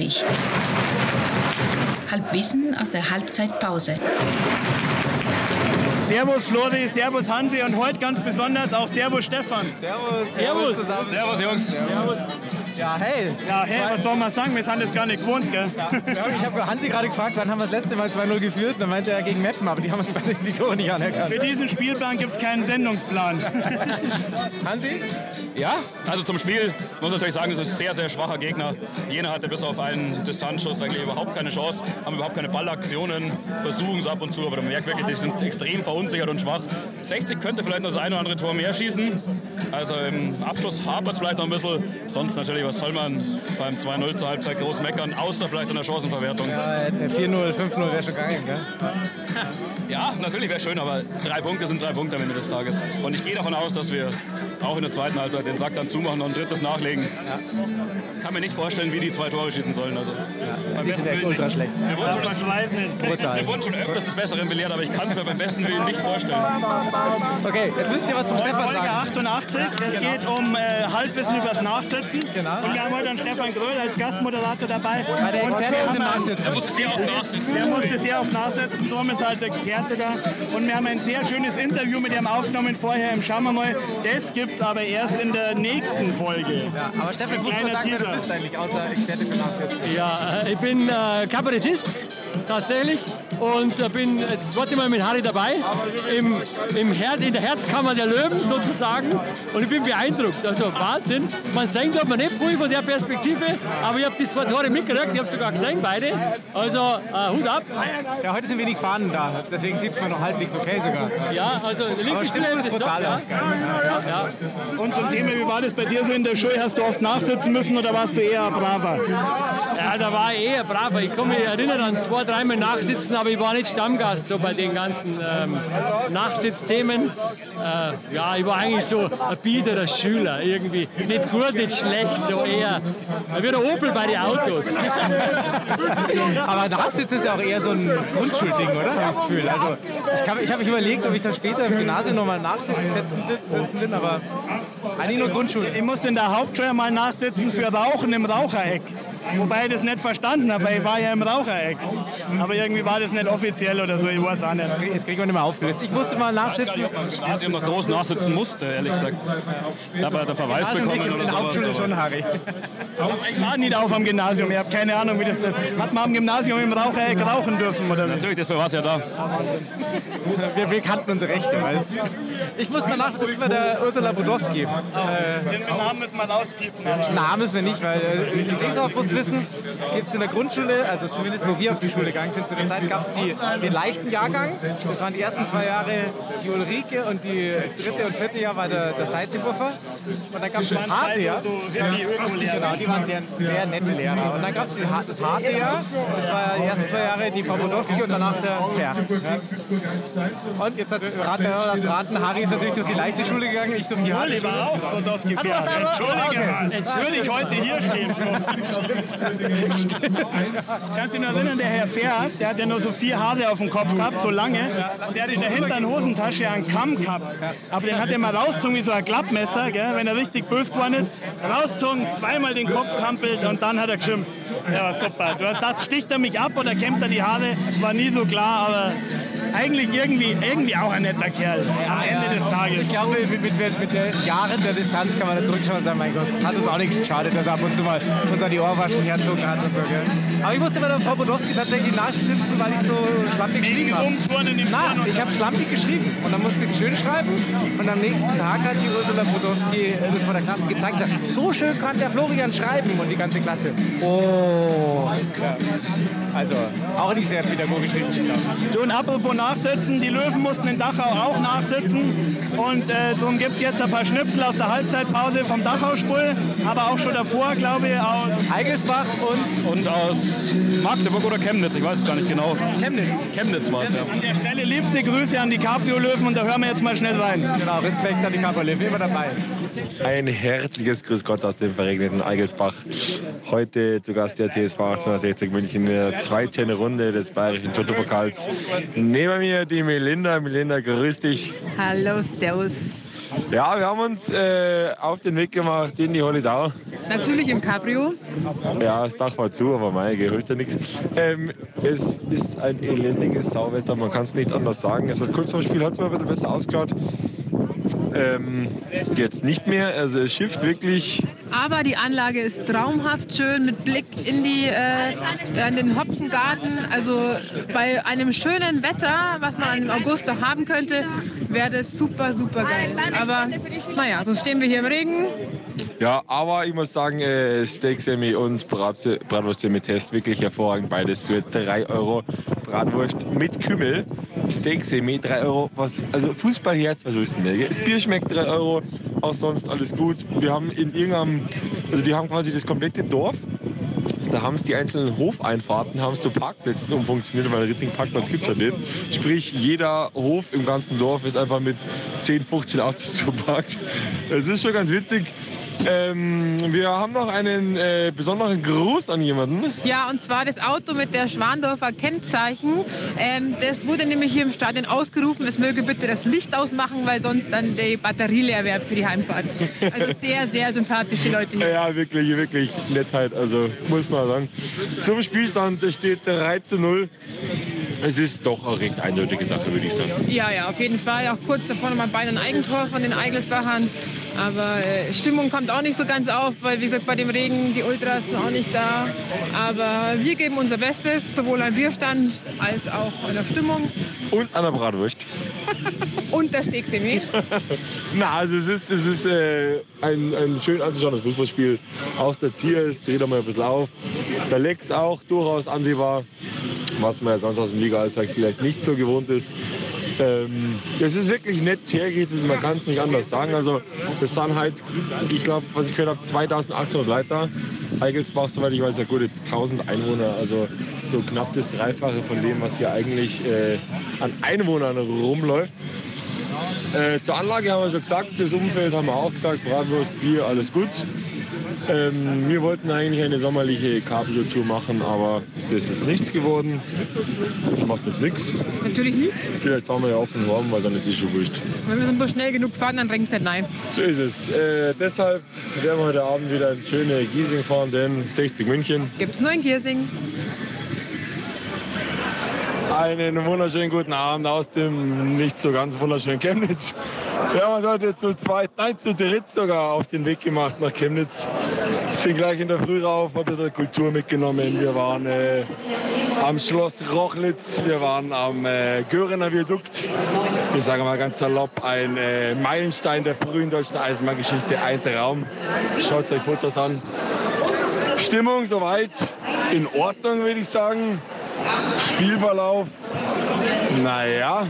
9.30 Halbwissen aus der Halbzeitpause. Servus Flori, Servus Hansi und heute ganz besonders auch Servus Stefan. Servus. Servus. zusammen. Servus, Jungs. Servus. Ja, hey. Ja, hey, was soll man sagen? Wir sind das gar nicht gewohnt, gell? Ja, ich habe Hansi gerade gefragt, wann haben wir das letzte Mal 2-0 geführt? Dann meinte er gegen Meppen, aber die haben uns beide die Tore nicht anerkannt. Für diesen Spielplan gibt es keinen Sendungsplan. Hansi? Ja, also zum Spiel muss ich natürlich sagen, es ist ein sehr, sehr schwacher Gegner. Jena hatte bis auf einen Distanzschuss eigentlich überhaupt keine Chance, haben überhaupt keine Ballaktionen, versuchen es ab und zu, aber man merkt wirklich, die sind extrem verunsichert und schwach. 60 könnte vielleicht noch das eine oder andere Tor mehr schießen. Also im Abschluss hapert es vielleicht noch ein bisschen. Sonst natürlich, was soll man beim 2-0 zur Halbzeit groß meckern, außer vielleicht in der Chancenverwertung. Ja, 4-0, 5-0 wäre schon gegangen, gell? Ja, natürlich wäre schön, aber drei Punkte sind drei Punkte am Ende des Tages. Und ich gehe davon aus, dass wir auch in der zweiten Halbzeit den Sack dann zumachen und ein drittes nachlegen. Kann mir nicht vorstellen, wie die zwei Tore schießen sollen. Also, beim Die sind echt Willen ultra nicht. schlecht. Wir wollen schon. Wir wurden schon öfters des Besseren belehrt, aber ich kann es mir beim besten Willen nicht vorstellen. Okay, jetzt wisst ihr was zum Stefan Folge sagen. 88. Es geht um äh, Halbwissen übers Nachsitzen. Genau. Und wir haben heute einen Stefan Gröll als Gastmoderator dabei. Weil der Experte ist im Nachsitzen. Er musste sehr oft nachsitzen. Der musste sehr oft nachsetzen, darum ist er als Experte da. Und wir haben ein sehr schönes Interview mit ihm aufgenommen vorher im Schauen wir mal. Das gibt es aber erst in der nächsten Folge. Ja, aber Stefan, du musst mal Kleiner sagen, wer du Teaser. bist eigentlich, außer Experte für Nachsitzen. Ja, äh, ich bin äh, Kabarettist tatsächlich und äh, bin jetzt das zweite Mal mit Harry dabei im, im Her in der Herzkammer der Löwen sozusagen und ich bin beeindruckt. Also Wahnsinn. Man glaube man nicht viel von der Perspektive, aber ich habe die zwei Tore mitgekriegt, ich habe sogar gesehen beide. Also äh, Hut ab. Ja, heute sind wenig Fahnen da, deswegen sieht man noch halbwegs okay sogar. Ja, also linke Stimmung ist brutal. ja. Ja. Ja. Und zum Thema, wie war das bei dir so in der Schule? Hast du oft nachsitzen müssen oder warst du eher braver? Ja, da war ich eher braver. Ich kann mich erinnern an zwei, dreimal Nachsitzen, aber ich war nicht Stammgast so bei den ganzen ähm, Nachsitzthemen. Äh, ja, ich war eigentlich so ein biederer Schüler irgendwie. Nicht gut, nicht schlecht, so eher wie der Opel bei den Autos. Aber Nachsitzen ist ja auch eher so ein Grundschulding, oder? Habe ich das Gefühl. Also, ich habe ich hab mich überlegt, ob ich dann später im Gymnasium nochmal nachsitzen bin, aber eigentlich nur Grundschule. Ich musste in der Hauptschule mal nachsitzen für Rauchen im Rauchereck. Wobei ich das nicht verstanden habe, weil ich war ja im Rauchereck. Aber irgendwie war das nicht offiziell oder so, ich weiß auch nicht. Jetzt kriegen wir nicht mehr aufgelöst. Ich musste mal nachsitzen. Ich noch groß nachsitzen musste, ehrlich gesagt. Ich habe einen Verweis Also nicht bekommen oder der sowas. Hauptschule aber- schon, Harry. Ich war nicht auf am Gymnasium, ich habe keine Ahnung, wie das ist. Hat man am Gymnasium im Rauchereck rauchen dürfen oder? Natürlich, dafür war es ja da. Wir, wir kannten unsere Rechte, weißt du. Ich muss mal nachsitzen bei der Ursula Budowski. Den Namen müssen wir rauspiepen. aber- Na, müssen wir nicht, weil äh, in Seesdorf musst du wissen, gibt es in der Grundschule, also zumindest wo wir auf die Schule gegangen sind, zu der Zeit gab es den leichten Jahrgang. Das waren die ersten zwei Jahre die Ulrike und die dritte und vierte Jahr war der, der Seitzenpuffer. Und dann gab es das harte zwei Jahr. so-. Genau, die waren sehr, sehr nette Lehrer. Und dann gab es das harte Jahr. Das war die ersten zwei Jahre die Frau Bodowski und danach der Ferch. Ja. Und jetzt hat Rat, das Raten, Harry ist natürlich durch die leichte Schule gegangen, ich durch die harte Ich Schule. war auch warst aber- Entschuldige okay. mal. Würde ich heute hier stehen. Kannst du dich noch erinnern, der Herr Ferch, der hat ja nur so vier Haare auf dem Kopf gehabt, so lange. Und der hat in der hinteren Hosentasche einen Kamm gehabt. Aber den hat er mal rausgezogen wie so ein Klappmesser, gell? wenn er richtig böse geworden ist. Rausgezogen, zweimal den Kopf kampelt und dann hat er geschimpft. Ja, war super. Du hast gedacht, sticht er mich ab oder kämmt er die Haare? War nie so klar, aber eigentlich irgendwie, irgendwie auch ein netter Kerl am Ende des Tages. Ich glaube, mit, mit, mit, den Jahren der Distanz kann man da zurückschauen und sagen, mein Gott, hat uns auch nichts geschadet, dass er ab und zu mal uns an die Ohrwaschen herzogen hat und so. Gell? Aber ich musste bei der Frau Bodowski tatsächlich nachsitzen, weil ich so schlampig geschrieben habe. Ich habe schlampig geschrieben und dann musste ich es schön schreiben und am nächsten Tag hat die Ursula Bodowski äh, das vor der Klasse gezeigt. So schön kann der Florian schreiben und die ganze Klasse. Oh. Ja. Also auch nicht sehr pädagogisch richtig, glaube ich. Du, und apropos nachsitzen, die Löwen mussten in Dachau auch nachsitzen. Und äh, darum gibt es jetzt ein paar Schnipsel aus der Halbzeitpause vom Dachau-Spul, aber auch schon davor, glaube ich, aus Eigelsbach und Und aus Magdeburg oder Chemnitz, ich weiß es gar nicht genau. Chemnitz. Chemnitz war es ja. an der Stelle liebste Grüße an die Caprio-Löwen und da hören wir jetzt mal schnell rein. Genau, Respekt an die Kaperlev, immer dabei. Ein herzliches Grüß Gott aus dem verregneten Eigelsbach. Heute zu Gast der TSV 1860 München in der zweiten Runde des Bayerischen Toto-Pokals. Neben mir die Melinda. Melinda, grüß dich. Hallo, Servus. Ja, wir haben uns äh, auf den Weg gemacht in die Holidau. Natürlich im Cabrio. Ja, das Dach war zu, aber mein, hilft ja nichts. Ähm, es ist ein elendiges Sauwetter, man kann es nicht anders sagen. Es hat kurz vor dem Spiel hat es mal ein bisschen besser ausgeschaut. Ähm, jetzt nicht mehr. Also es schifft wirklich. Aber die Anlage ist traumhaft schön mit Blick in, die, äh, in den Hopfengarten. Also bei einem schönen Wetter, was man im August noch haben könnte, wäre das super, super geil. Aber naja, sonst stehen wir hier im Regen. Ja, aber ich muss sagen, äh, Steak Semi und Bratze, Bratwurst mit Test wirklich hervorragend. Beides für 3 Euro. Bratwurst mit Kümmel. Steak Semi 3 Euro. Was, also Fußballherz, was ist denn der? Das Bier schmeckt 3 Euro. Auch sonst alles gut. Wir haben in irgendeinem, also die haben quasi das komplette Dorf da haben es die einzelnen Hofeinfahrten haben es zu Parkplätzen umfunktioniert, weil richtigen Parkplatz gibt es ja nicht. Sprich, jeder Hof im ganzen Dorf ist einfach mit 10, 15 Autos zuparkt. Das ist schon ganz witzig. Ähm, wir haben noch einen äh, besonderen Gruß an jemanden. Ja, und zwar das Auto mit der Schwandorfer Kennzeichen. Ähm, das wurde nämlich hier im Stadion ausgerufen. Es möge bitte das Licht ausmachen, weil sonst dann die Batterie leer wäre für die Heimfahrt. Also sehr, sehr sympathische Leute hier. Ja, wirklich, wirklich Nettheit. Also muss man sagen. Zum Spielstand steht 3 zu 0. Es ist doch eine recht eindeutige Sache, würde ich sagen. Ja, ja, auf jeden Fall. Auch kurz davor nochmal beinahe ein Eigentor von den Eigelsbachern. Aber äh, Stimmung kommt auch nicht so ganz auf, weil wie gesagt, bei dem Regen, die Ultras sind auch nicht da. Aber wir geben unser Bestes, sowohl am Bierstand als auch an der Stimmung. Und an der Bratwurst. Und der Steaksemi. Na, also es ist, es ist äh, ein, ein schön anzuschauendes Fußballspiel. Auch der Zier, es dreht einmal ein bisschen auf. Der Lex auch durchaus ansehbar, was man ja sonst aus dem Liga-Alltag vielleicht nicht so gewohnt ist. Ähm, es ist wirklich nett hergerichtet, man kann es nicht anders sagen. Also es sind halt, ich glaube, was ich gehört habe, 2800 Leute. Eigelsbach, soweit ich weiß, ja gute 1000 Einwohner. Also so knapp das Dreifache von dem, was hier eigentlich äh, an Einwohnern rumläuft. Äh, zur Anlage haben wir schon gesagt, das Umfeld haben wir auch gesagt, Bratwurst, Bier, alles gut. Ähm, wir wollten eigentlich eine sommerliche Cabrio-Tour machen, aber das ist nichts geworden. Das macht uns nichts. Natürlich nicht. Vielleicht fahren wir ja offen warm, weil dann ist es schon wurscht. Wenn wir so schnell genug fahren, dann regnet es nicht rein. So ist es. Äh, deshalb werden wir heute Abend wieder in schöne Giesing fahren, denn 60 München. Gibt es nur in Giesing. Einen wunderschönen guten Abend aus dem nicht so ganz wunderschönen Chemnitz. Wir haben uns heute zu zweit, nein, zu dritt sogar auf den Weg gemacht nach Chemnitz. Sind gleich in der Früh rauf, ein bisschen Kultur mitgenommen. Wir waren äh, am Schloss Rochlitz, wir waren am äh, Görener Viadukt. Ich sage mal ganz salopp, ein äh, Meilenstein der frühen deutschen Eisenbahngeschichte, ein Traum. Schaut euch Fotos an. Stimmung soweit in Ordnung, würde ich sagen. Spielverlauf, naja.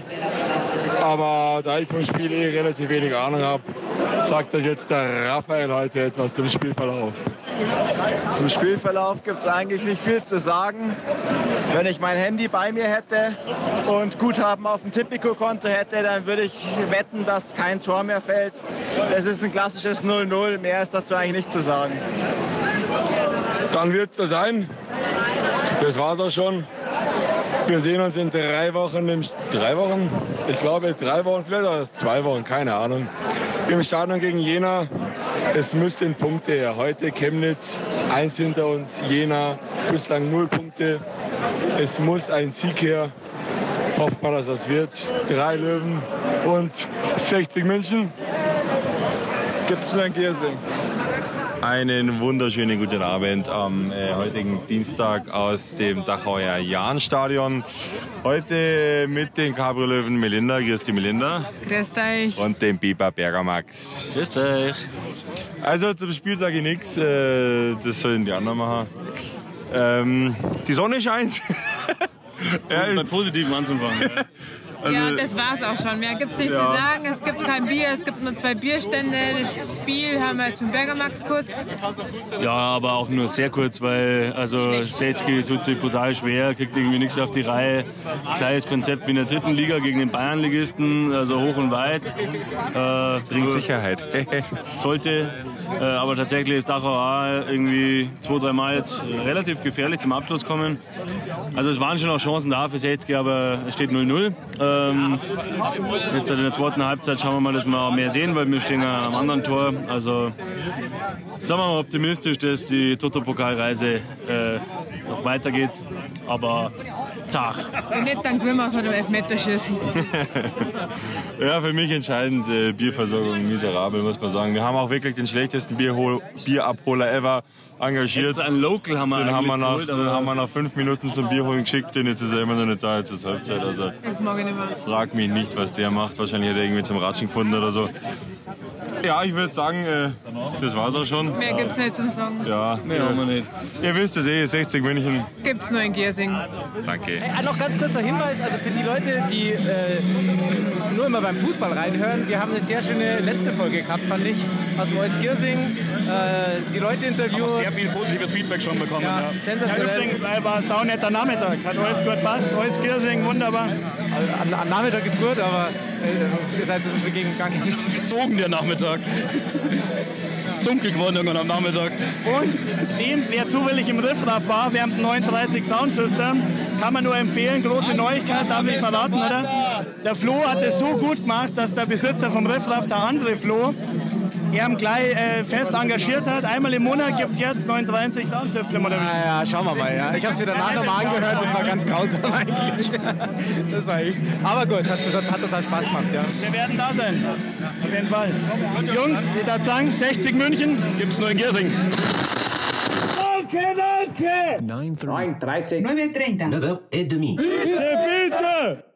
Aber da ich vom Spiel eh relativ wenig Ahnung habe, sagt euch jetzt der Raphael heute etwas zum Spielverlauf. Zum Spielverlauf gibt es eigentlich nicht viel zu sagen. Wenn ich mein Handy bei mir hätte und Guthaben auf dem Tipico-Konto hätte, dann würde ich wetten, dass kein Tor mehr fällt. Es ist ein klassisches 0-0. Mehr ist dazu eigentlich nicht zu sagen. Dann wird es so sein. Das war's auch schon. Wir sehen uns in drei Wochen, im, drei Wochen? Ich glaube drei Wochen, vielleicht oder zwei Wochen, keine Ahnung. Im Stadion gegen Jena. Es müssten Punkte her. Heute Chemnitz, eins hinter uns, Jena, bislang null Punkte. Es muss ein Sieg her. Hofft mal, dass das wird. Drei Löwen und 60 München. Gibt es nur in Giersing. Einen wunderschönen guten Abend am äh, heutigen Dienstag aus dem Dachauer Jahnstadion. Heute mit den Cabrio-Löwen Melinda. Grüß die Melinda. Grüß euch. Und dem Biber Berger Max. Grüß euch. Also zum Spiel sage ich nichts. Äh, das sollen die anderen machen. Ähm, die Sonne scheint. ja, um bei Positiven anzufangen. Ja. Also ja, das war's auch schon. Mehr gibt's nicht ja. zu sagen. Es gibt kein Bier, es gibt nur zwei Bierstände. Das Spiel haben wir jetzt mit Bergermax kurz. Ja, aber auch nur sehr kurz, weil also Selzki tut sich brutal schwer, kriegt irgendwie nichts auf die Reihe. Kleines Konzept wie in der dritten Liga gegen den Bayernligisten, also hoch und weit. Äh, Bringt Sicherheit. sollte. Äh, aber tatsächlich ist Dachau auch irgendwie zwei, drei Mal jetzt relativ gefährlich zum Abschluss kommen. Also es waren schon auch Chancen da für Selzki, aber es steht 0-0. Ähm, jetzt in der zweiten Halbzeit schauen wir mal, dass wir auch mehr sehen, weil wir stehen am anderen Tor. Also sind wir mal optimistisch, dass die Toto-Pokalreise äh, noch weitergeht, aber zart. Wenn nicht, dann gewinnen wir es halt im Elfmeterschießen. Ja, für mich entscheidend äh, Bierversorgung miserabel, muss man sagen. Wir haben auch wirklich den schlechtesten Bierhol Bierabholer ever engagiert. Extra ein Local haben wir den haben wir, nach, geholt, den haben wir nach fünf Minuten zum Bierholen geschickt, den jetzt ist er immer noch nicht da, jetzt ist Halbzeit. Also Jetzt ich nicht mehr. frag mich nicht, was der macht. Wahrscheinlich hat er irgendwie zum Ratschen gefunden oder so. Ja, ich würde sagen, äh, das war's auch schon. Mehr gibt's nicht zum Sagen. Ja, Mehr haben wir nicht. Ihr wisst es eh, 60 München. Gibt's nur in Giersing. Danke. Äh, noch ganz kurzer Hinweis, also für die Leute, die äh, nur immer beim Fußball reinhören, wir haben eine sehr schöne letzte Folge gehabt, fand ich, aus dem Euskirchen. Äh, die Leute interviewen. Sehr viel positives Feedback schon bekommen. Ja, Ja. Ja, sensationell. übrigens, weil war ein saunetter Nachmittag. Hat alles gut passt. Alles Kirsing, wunderbar. Am, am Nachmittag ist gut, aber äh, ihr seid so viel gegangen. Gezogen der Nachmittag. Es ist dunkel geworden irgendwann am Nachmittag. Und den, wer zufällig im Riffraff war, während dem 39 Sound System, kann man nur empfehlen. Große Neuigkeit, darf ich verraten, oder? Der Flo hat es so gut gemacht, dass der Besitzer vom Riffraff, der andere Flo, er ihn gleich äh, fest engagiert hat. Einmal im Monat gibt es jetzt 39 Sound System, oder wie? Ja, ja, schauen wir mal. Ja. Ich habe es mir danach nochmal angehört, das war ganz grausam eigentlich. Das war echt. Aber gut, hat, hat total Spaß gemacht, ja. Wir werden da sein. Auf jeden Fall. Jungs, ich darf sagen, 60 München. Gibt's nur in Giersing. Danke, danke! 9.30. 9h30. 9h30. 9h30. Bitte, bitte!